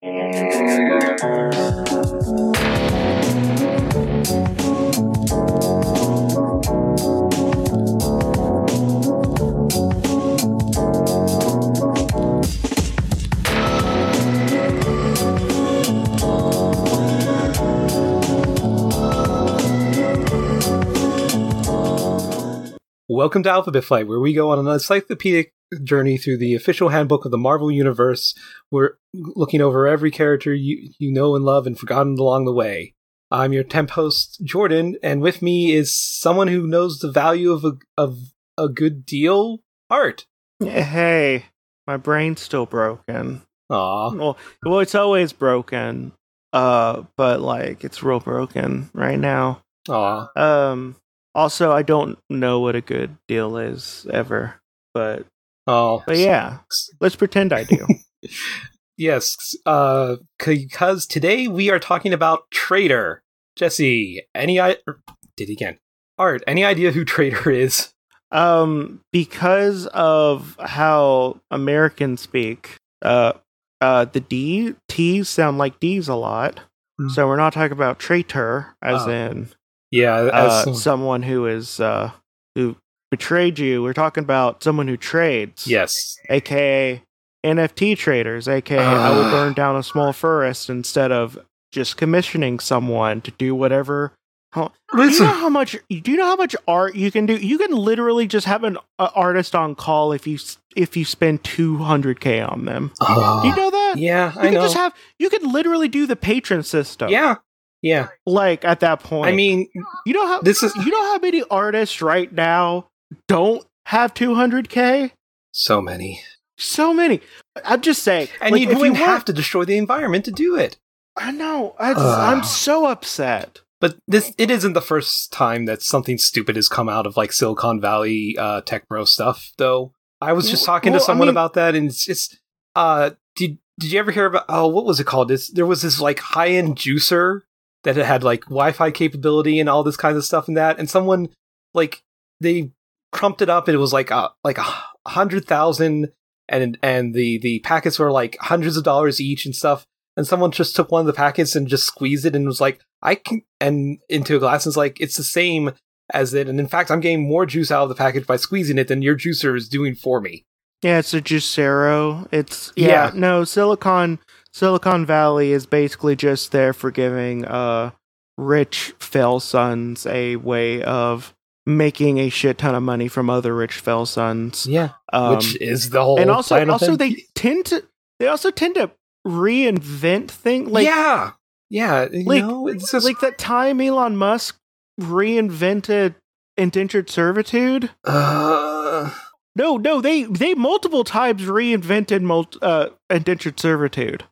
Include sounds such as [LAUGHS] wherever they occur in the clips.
Welcome to Alphabet Flight, where we go on an encyclopedic journey through the official handbook of the Marvel Universe. We're looking over every character you, you know and love and forgotten along the way. I'm your temp host, Jordan, and with me is someone who knows the value of a, of a good deal, Art. Hey, my brain's still broken. Aw. Well, well, it's always broken. Uh, but like it's real broken right now. Aw. Um, also, I don't know what a good deal is ever, but Oh. but yeah, let's pretend I do. [LAUGHS] Yes, uh, because today we are talking about Trader. Jesse, any I did again? Art, any idea who Trader is? um, because of how Americans speak, uh, uh, the D T's sound like D's a lot. Hmm. So we're not talking about traitor, as Oh. in Yeah, uh, someone who is uh, who betrayed you. We're talking about someone who trades. yes. aka NFT traders, aka I would burn down a small forest instead of just commissioning someone to do whatever. How, do you know how much? Do you know how much art you can do? You can literally just have an uh, artist on call if you if you spend two hundred k on them. Do you know that? yeah, You I can know. just have. You can literally do the patron system. yeah, yeah. Like at that point. I mean, you know how this is you know how many artists right now don't have two hundred k? so many, So many. I'm just saying. and like, you wouldn't want- have to destroy the environment to do it. I know. I just, I'm so upset. But this it isn't the first time that something stupid has come out of like Silicon Valley uh, tech bro stuff, though. I was just Well, talking to well, I someone mean- about that, and it's just uh, did did you ever hear about? Oh, what was it called? This there was this like high end juicer that had, had like Wi-Fi capability and all this kind of stuff and that, and someone like they crumped it up, it was like a like a hundred thousand, and and the the packets were like hundreds of dollars each and stuff and someone just took one of the packets and just squeezed it and was like, I can, and into a glass and it's like, it's the same as it. And in fact, I'm getting more juice out of the package by squeezing it than your juicer is doing for me. Yeah, it's a Juicero. It's yeah, Yeah. no Silicon Silicon Valley is basically just there for giving uh rich fell sons a way of making a shit ton of money from other rich fell sons. Yeah. Um, Which is the whole and also also they tend to they also tend to reinvent things like yeah. Yeah. You like- know, it's just, like that time Elon Musk reinvented indentured servitude. uh, No, no, they they multiple times reinvented uh, indentured servitude.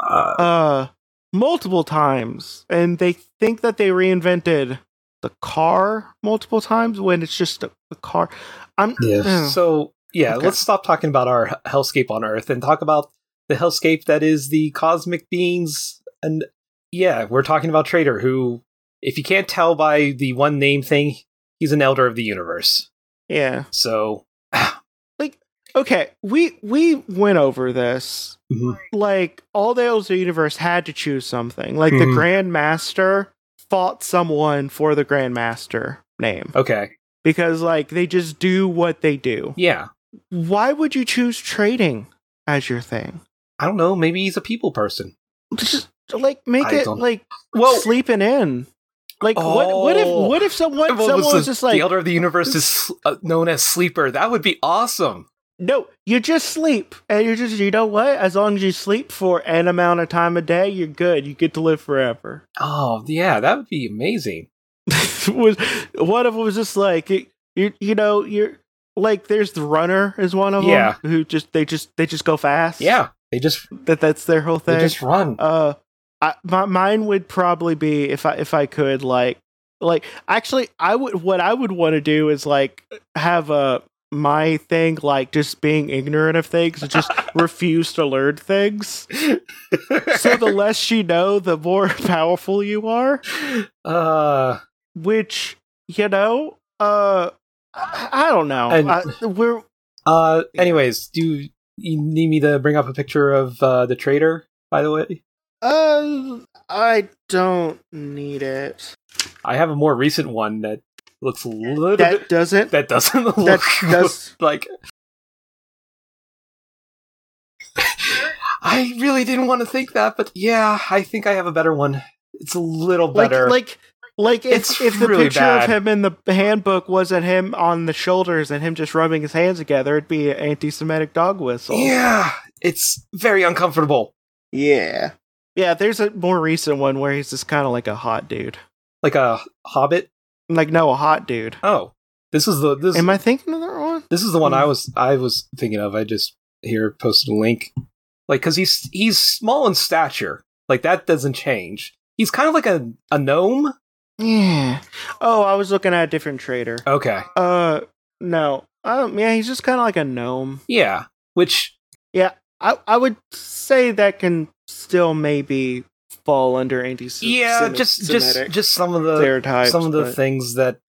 uh, Uh, multiple times, and they think that they reinvented the car multiple times when it's just a, a car. I'm yeah. So, yeah, Okay. let's stop talking about our hellscape on Earth and talk about the hellscape that is the cosmic beings. And yeah, we're talking about Trader, who, if you can't tell by the one name thing, he's an elder of the universe. yeah. So, [SIGHS] like, Okay, we we went over this. Mhm. Like all the elders of the universe had to choose something. Like the Mhm. Grand Master fought someone for the Grandmaster name okay. because like they just do what they do. Yeah. Why would you choose trading as your thing? I don't know. Maybe he's a people person. Just like make I it don't- like Well, sleeping in. Like what? What if? Oh. What if someone? well, someone was was the, just like, the elder of the universe is uh, known as Sleeper. That would be awesome. No, you just sleep, and you're just, you know what? As long as you sleep for an amount of time a day, you're good. You get to live forever. Oh, yeah, that would be amazing. [LAUGHS] was one of them was just like you, you, know, you're like there's the runner is one of them. Yeah. who just they just they just go fast. Yeah, they just that that's their whole thing. they thing. just run. Uh, I, my, mine would probably be if I if I could like like actually I would what I would want to do is like have a my thing like just being ignorant of things just [LAUGHS] refuse to learn things. So the less you know, the more [LAUGHS] powerful you are. uh, Which you know, uh, I, I don't know. And- I, we're uh. Anyways, do you, you need me to bring up a picture of uh, the trader? by the way? Uh, I don't need it. I have a more recent one that looks a little That bit doesn't. that doesn't [LAUGHS] look That does- like I really didn't want to think that, but yeah, I think I have a better one. It's a little like better. like like if, It's if the really picture bad. of him in the handbook wasn't him on the shoulders and him just rubbing his hands together, it'd be an anti-Semitic dog whistle. yeah, it's very uncomfortable. yeah, yeah. There's a more recent one where he's just kind of like a hot dude. Like a hobbit. Like no, a hot dude. Oh, this is the this Am I thinking of the wrong one? this is the one Hmm. I was I was thinking of. I just here posted a link. Like cuz he's he's small in stature. Like that doesn't change. He's kind of like a a gnome. Yeah. Oh, I was looking at a different trader. Okay. Uh, no. Um, yeah, he's just kind of like a gnome. Yeah, which Yeah, I I would say that can still maybe fall under anti. yeah, just just just some of the some of the but- things that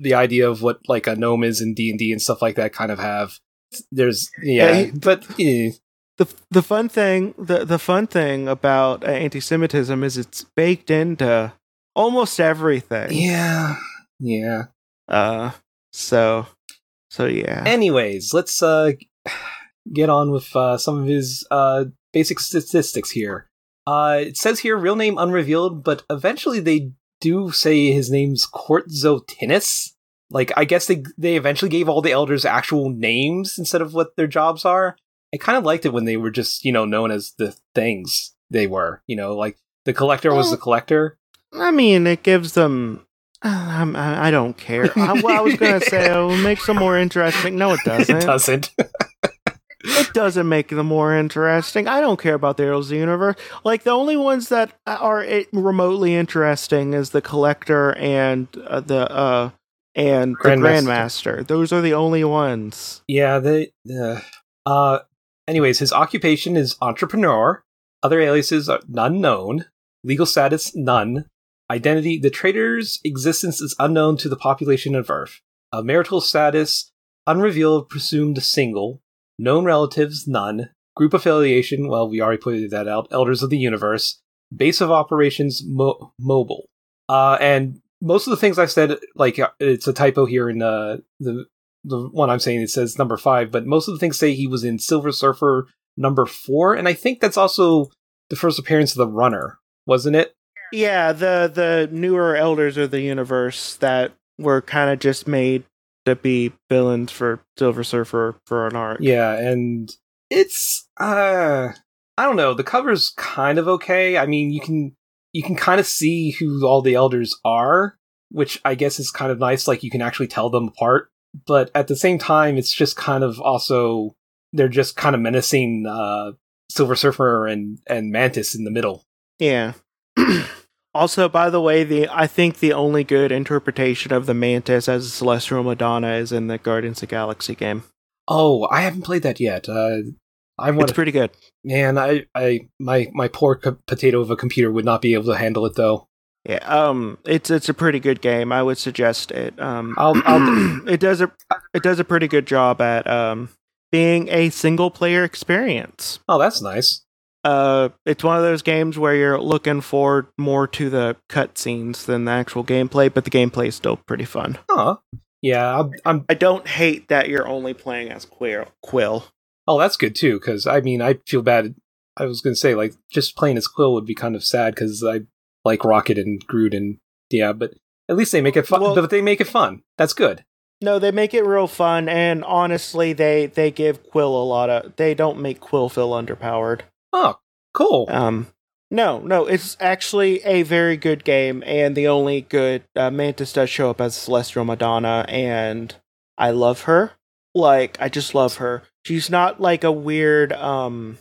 the idea of what like a gnome is in D and D and stuff like that kind of have. There's yeah, Yeah, but eh, the the fun thing the the fun thing about uh, anti-Semitism is it's baked into almost everything. yeah, yeah. Uh, so so yeah. Anyways, let's uh [SIGHS] get on with uh, some of his uh basic statistics here. Uh, it says here real name unrevealed, but eventually they do say his name's Quartzotinus. Like I guess they they eventually gave all the elders actual names instead of what their jobs are. I kind of liked it when they were just you know known as the things they were. You know, like the collector was the collector. I mean, it gives them. I'm, I I don't care. I, well, I was gonna say [LAUGHS] it makes them more interesting. No, it doesn't. it doesn't. [LAUGHS] It doesn't make them more interesting. I don't care about the Heroes of the Universe. Like the only ones that are it remotely interesting is the Collector and uh, the uh and Grandmaster. the Grandmaster. Those are the only ones. Yeah, they. Uh, uh, anyways, his occupation is entrepreneur. Other aliases are none known. Legal status none. Identity: the trader's existence is unknown to the population of Earth. Uh, marital status unrevealed, presumed single. Known relatives none. Group affiliation: well, we already pointed that out. Elders of the Universe. Base of operations: mo- mobile. Uh, and most of the things I said, like uh, it's a typo here in uh, the the one I'm saying it says number five, but most of the things say he was in Silver Surfer number four, and I think that's also the first appearance of the Runner, wasn't it? Yeah, the the newer Elders of the Universe that were kind of just made to be villains for Silver Surfer for an arc. Yeah, and it's uh I don't know, the cover's kind of okay. I mean, you can you can kind of see who all the elders are, which I guess is kind of nice like you can actually tell them apart, but at the same time it's just kind of also they're just kind of menacing uh Silver Surfer and and Mantis in the middle. Yeah. [CLEARS THROAT] also, by the way, the I think the only good interpretation of the Mantis as a Celestial Madonna is in the Guardians of the Galaxy game. Oh, I haven't played that yet. Uh, I want It's pretty good. man. I, I, my, my poor co- potato of a computer would not be able to handle it though. Yeah, um, it's it's a pretty good game. I would suggest it. Um, I'll- [CLEARS THROAT] I'll- it does a it does a pretty good job at um being a single player experience. Oh, that's nice. Uh, it's one of those games where you're looking forward more to the cutscenes than the actual gameplay, but the gameplay is still pretty fun. Huh? Yeah, I'm, I'm. I don't hate that you're only playing as Quill. Quill. Oh, that's good too. Because I mean, I feel bad. I was gonna say like just playing as Quill would be kind of sad because I like Rocket and Groot and yeah, but at least they make it fun. Well- but they make it fun. That's good. No, they make it real fun, and honestly, they they give Quill a lot of. They don't make Quill feel underpowered. Oh, cool. Um, no, no, it's actually a very good game, and the only good uh, Mantis does show up as Celestial Madonna, and I love her. Like, I just love her. She's not like a weird, um,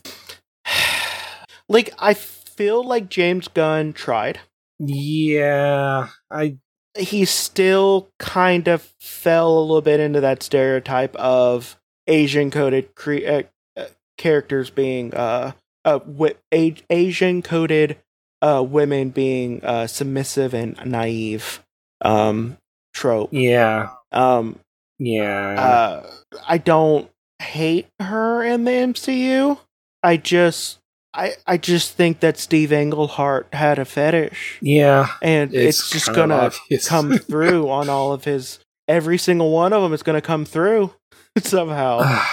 [SIGHS] like I feel like James Gunn tried. yeah, I. He still kind of fell a little bit into that stereotype of Asian coded cre- uh, uh, characters being uh uh wi- a- Asian coded uh women being uh submissive and naive um trope. Yeah, Um yeah. uh I don't hate her in the MCU. I just I I just think that Steve Englehart had a fetish, Yeah, and it's, it's, just gonna obvious. come [LAUGHS] through on all of his. Every single one of them is gonna come through [LAUGHS] somehow. [SIGHS]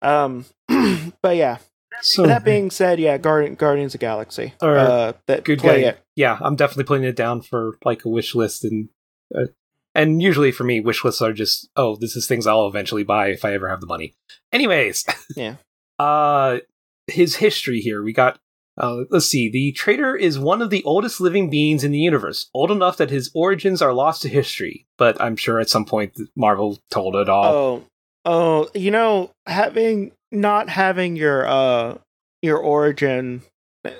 Um, [CLEARS THROAT] but yeah. So that being said, yeah, Guardian, Guardians of the Galaxy. Right. Uh, that good play guy. it. Yeah, I'm definitely putting it down for like a wish list, and uh, and usually for me, wish lists are just oh, this is things I'll eventually buy if I ever have the money. Anyways, [LAUGHS] Yeah. uh, his history here we got. Uh, let's see. The traitor is one of the oldest living beings in the universe, old enough that his origins are lost to history. But I'm sure at some point Marvel told it all. Oh, oh, you know, having not having your uh your origin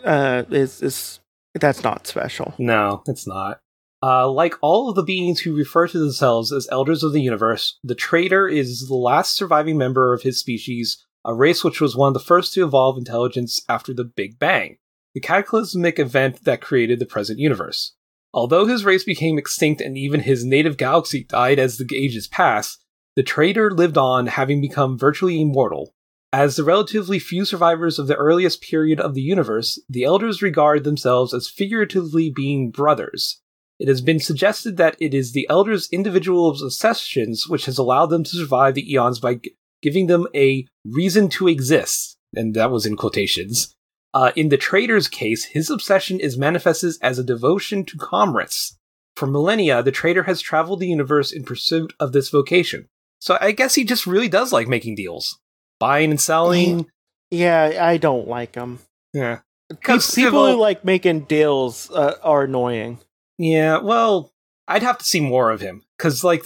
uh is is that's not special. No, it's not. Uh, like all of the beings who refer to themselves as elders of the universe, the traitor is the last surviving member of his species, a race which was one of the first to evolve intelligence after the Big Bang, the cataclysmic event that created the present universe. Although his race became extinct and even his native galaxy died as the ages passed, the traitor lived on, having become virtually immortal. As the relatively few survivors of the earliest period of the universe, the elders regard themselves as figuratively being brothers. It has been suggested that it is the elders' individual obsessions which has allowed them to survive the eons by g- giving them a reason to exist, and that was in quotations. Uh, in the trader's case, his obsession is manifested as a devotion to commerce. For millennia, the trader has traveled the universe in pursuit of this vocation. So I guess he just really does like making deals, buying and selling. Yeah, I don't like them. Yeah. because People, who like making deals uh, are annoying. Yeah, well, I'd have to see more of him because, like,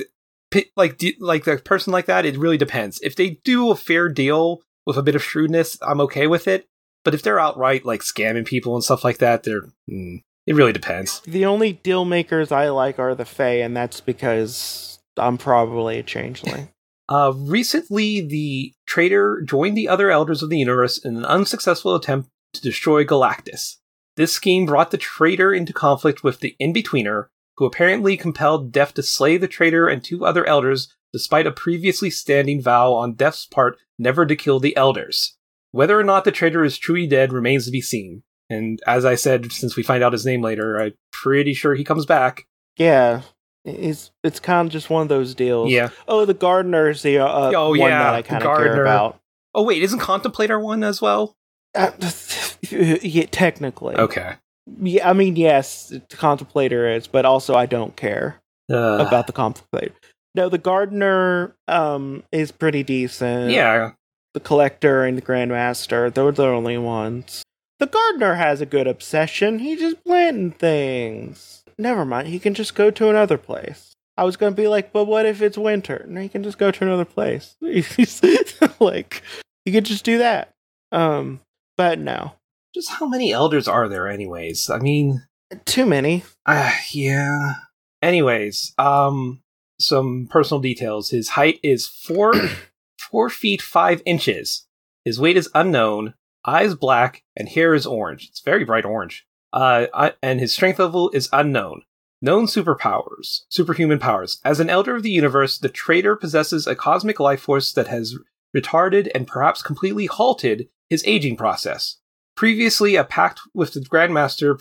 like, like a person like that, it really depends. If they do a fair deal with a bit of shrewdness, I'm okay with it. But if they're outright like scamming people and stuff like that, they're mm, it really depends. The only deal makers I like are the Fae, and that's because I'm probably a changeling. Uh, recently, the traitor joined the other elders of the universe in an unsuccessful attempt to destroy Galactus. This scheme brought the traitor into conflict with the In-Betweener, who apparently compelled Death to slay the traitor and two other elders, despite a previously standing vow on Death's part never to kill the elders. Whether or not the traitor is truly dead remains to be seen. And as I said, since we find out his name later, I'm pretty sure he comes back. yeah, it's it's kind of just one of those deals. Yeah. Oh, the gardener's the uh, Oh, one yeah, that I kind of care about. Oh wait, isn't Contemplator one as well? Uh, [LAUGHS] yeah, technically. Okay. Yeah, I mean, yes, the contemplator is, but also I don't care Uh, about the contemplator. No, the gardener um is pretty decent. yeah, the collector and the grandmaster, they're the only ones. The gardener has a good obsession. He just planting things. Never mind. He can just go to another place. I was gonna be like, but what if it's winter? No, he can just go to another place. [LAUGHS] Like, he could just do that. Um, but no, just how many elders are there, anyways? I mean, too many. uh, yeah. Anyways, um, some personal details. His height is four [COUGHS] four feet five inches. His weight is unknown. Eyes black and hair is orange. It's very bright orange. Uh, and his strength level is unknown. Known superpowers, superhuman powers. As an elder of the universe, the traitor possesses a cosmic life force that has retarded and perhaps completely halted his aging process. Previously, a pact with the Grandmaster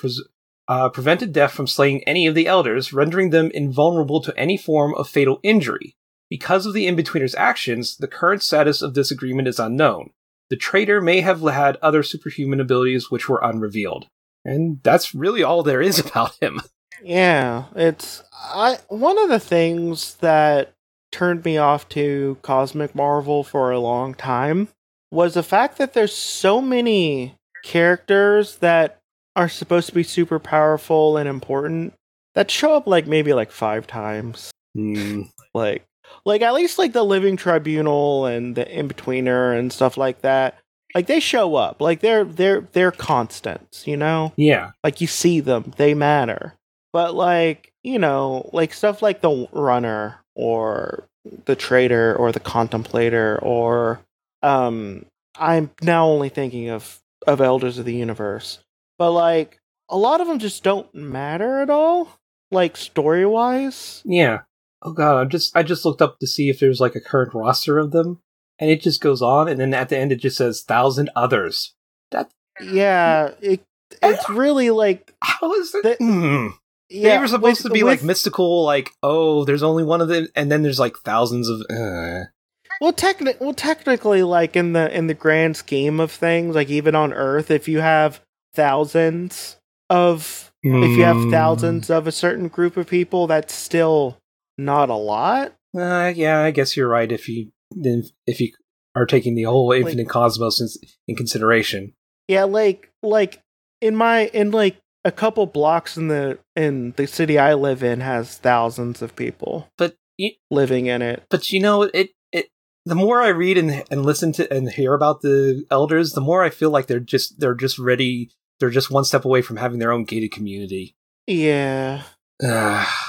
uh, prevented Death from slaying any of the elders, rendering them invulnerable to any form of fatal injury. Because of the In-Betweener's actions, the current status of this agreement is unknown. The traitor may have had other superhuman abilities which were unrevealed. And that's really all there is [LAUGHS] about him. Yeah, it's I one of the things that turned me off to Cosmic Marvel for a long time was the fact that there's so many characters that are supposed to be super powerful and important that show up like maybe like 5 times. Hmm. [LAUGHS] Like like at least like the Living Tribunal and the In-Betweener and stuff like that. Like they show up. Like they're they're they're constants, you know? Yeah. like you see them they matter but like you know like stuff like the runner or the trader or the contemplator or um i'm now only thinking of of elders of the universe but like a lot of them just don't matter at all like story wise Yeah. Oh god, I just I just looked up to see if there's like a current roster of them, and it just goes on, and then at the end it just says thousand others. That yeah, it, it's really like How is it? The- Hmm. yeah, they were supposed with- to be like mystical, like oh, there's only one of them, and then there's like thousands of. Uh. Well, techni- well, technically, like in the in the grand scheme of things, like even on Earth, if you have thousands of if you have Hmm. thousands of a certain group of people, that's still not a lot. Uh, yeah, I guess you're right. If you then if you are taking the whole infinite cosmos in, in consideration. Yeah, like like in my in like a couple blocks in the in the city I live in has thousands of people But you, living in it. but you know it it the more I read and and listen to and hear about the elders, the more I feel like they're just they're just ready. They're just one step away from having their own gated community. Yeah,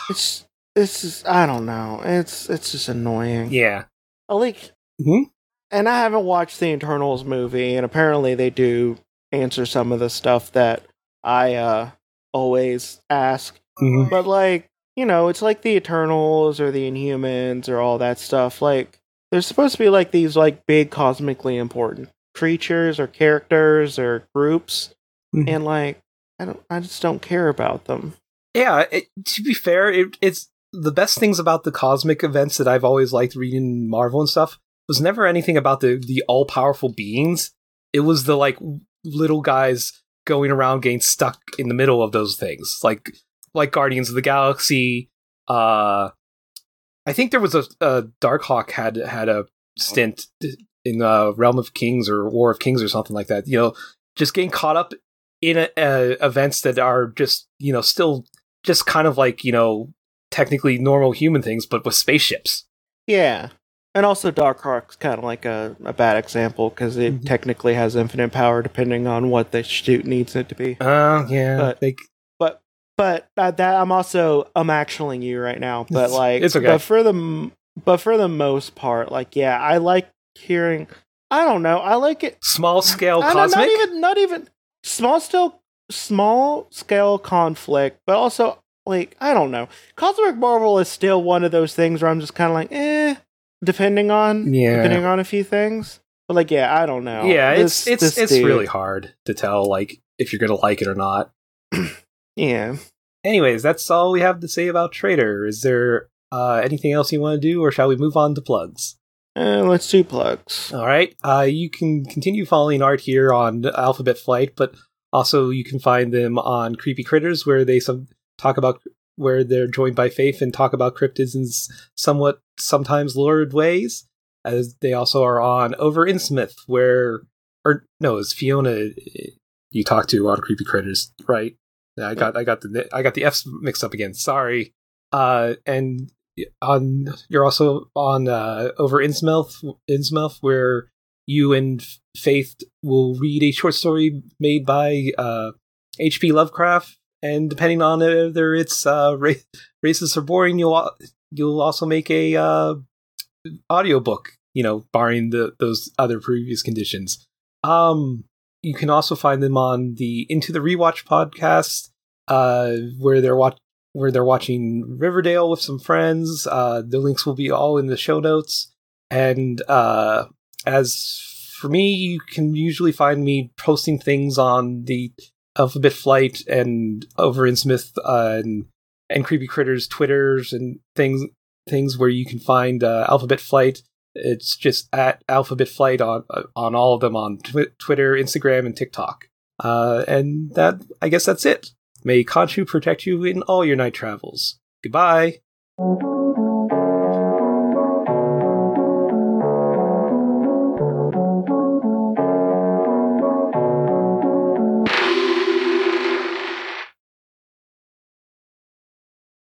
it's it's just, I don't know. It's it's just annoying. yeah. I like, Mhm. and I haven't watched the Eternals movie, and apparently they do answer some of the stuff that I uh always ask. Mhm. But like, you know, it's like the Eternals or the Inhumans or all that stuff. Like, they're supposed to be like these like big cosmically important creatures or characters or groups, Mhm. and like, I don't, I just don't care about them. Yeah, it, to be fair, it, it's the best things about the cosmic events that I've always liked reading Marvel and stuff was never anything about the the all powerful beings. It was the like little guys going around getting stuck in the middle of those things, like like Guardians of the Galaxy. Uh, I think there was a, a Darkhawk had had a stint in uh, Realm of Kings or War of Kings or something like that. You know, just getting caught up in a, uh, events that are just you know still just kind of like you know technically normal human things, but with spaceships. Yeah. And also, Darkhawk's kind of like a, a bad example because it Mhm. technically has infinite power depending on what the shoot needs it to be. Uh, yeah, But- they, but uh, that I'm also I'm actually you right now. But It's- like, it's okay. But for the but for the most part, like, yeah, I like hearing. I don't know. I like it. small scale cosmic. not even not even small still small scale conflict, but also like I don't know. Cosmic Marvel is still one of those things where I'm just kind of like, eh, depending on Yeah. depending on a few things. But like, yeah, I don't know. yeah, This- it's it's it's dude- really hard to tell like if you're gonna like it or not. [CLEARS THROAT] yeah. Anyways, that's all we have to say about Trader. Is there uh, anything else you want to do, or shall we move on to plugs? Uh, let's do plugs. All right. Uh, you can continue following art here on Alphabet Flight, but also you can find them on Creepy Critters, where they some talk about where they're joined by Faith and talk about cryptids in somewhat sometimes lurid ways. As they also are on Over Innsmouth, where or no, it's Fiona uh, you talk to on Creepy Critters, right? I got I got the I got the F's mixed up again. Sorry. Uh, and on you're also on uh, over Innsmouth, Innsmouth, where you and Faith will read a short story made by uh, H.P. Lovecraft, and depending on whether it's uh, ra- racist or boring, you'll you'll also make a uh, audiobook. You know, barring the those other previous conditions. Um, you can also find them on the Into the Rewatch podcast, uh, where they're watch where they're watching Riverdale with some friends. Uh, the links will be all in the show notes. And uh, as for me, you can usually find me posting things on the Alphabet Flight and over Innsmouth uh, and and Creepy Critters Twitters and things things where you can find uh, Alphabet Flight. It's just at Alphabet Flight on uh, on all of them on twi- Twitter, Instagram, and TikTok. Uh, and that I guess that's it. May Khonshu protect you in all your night travels. Goodbye.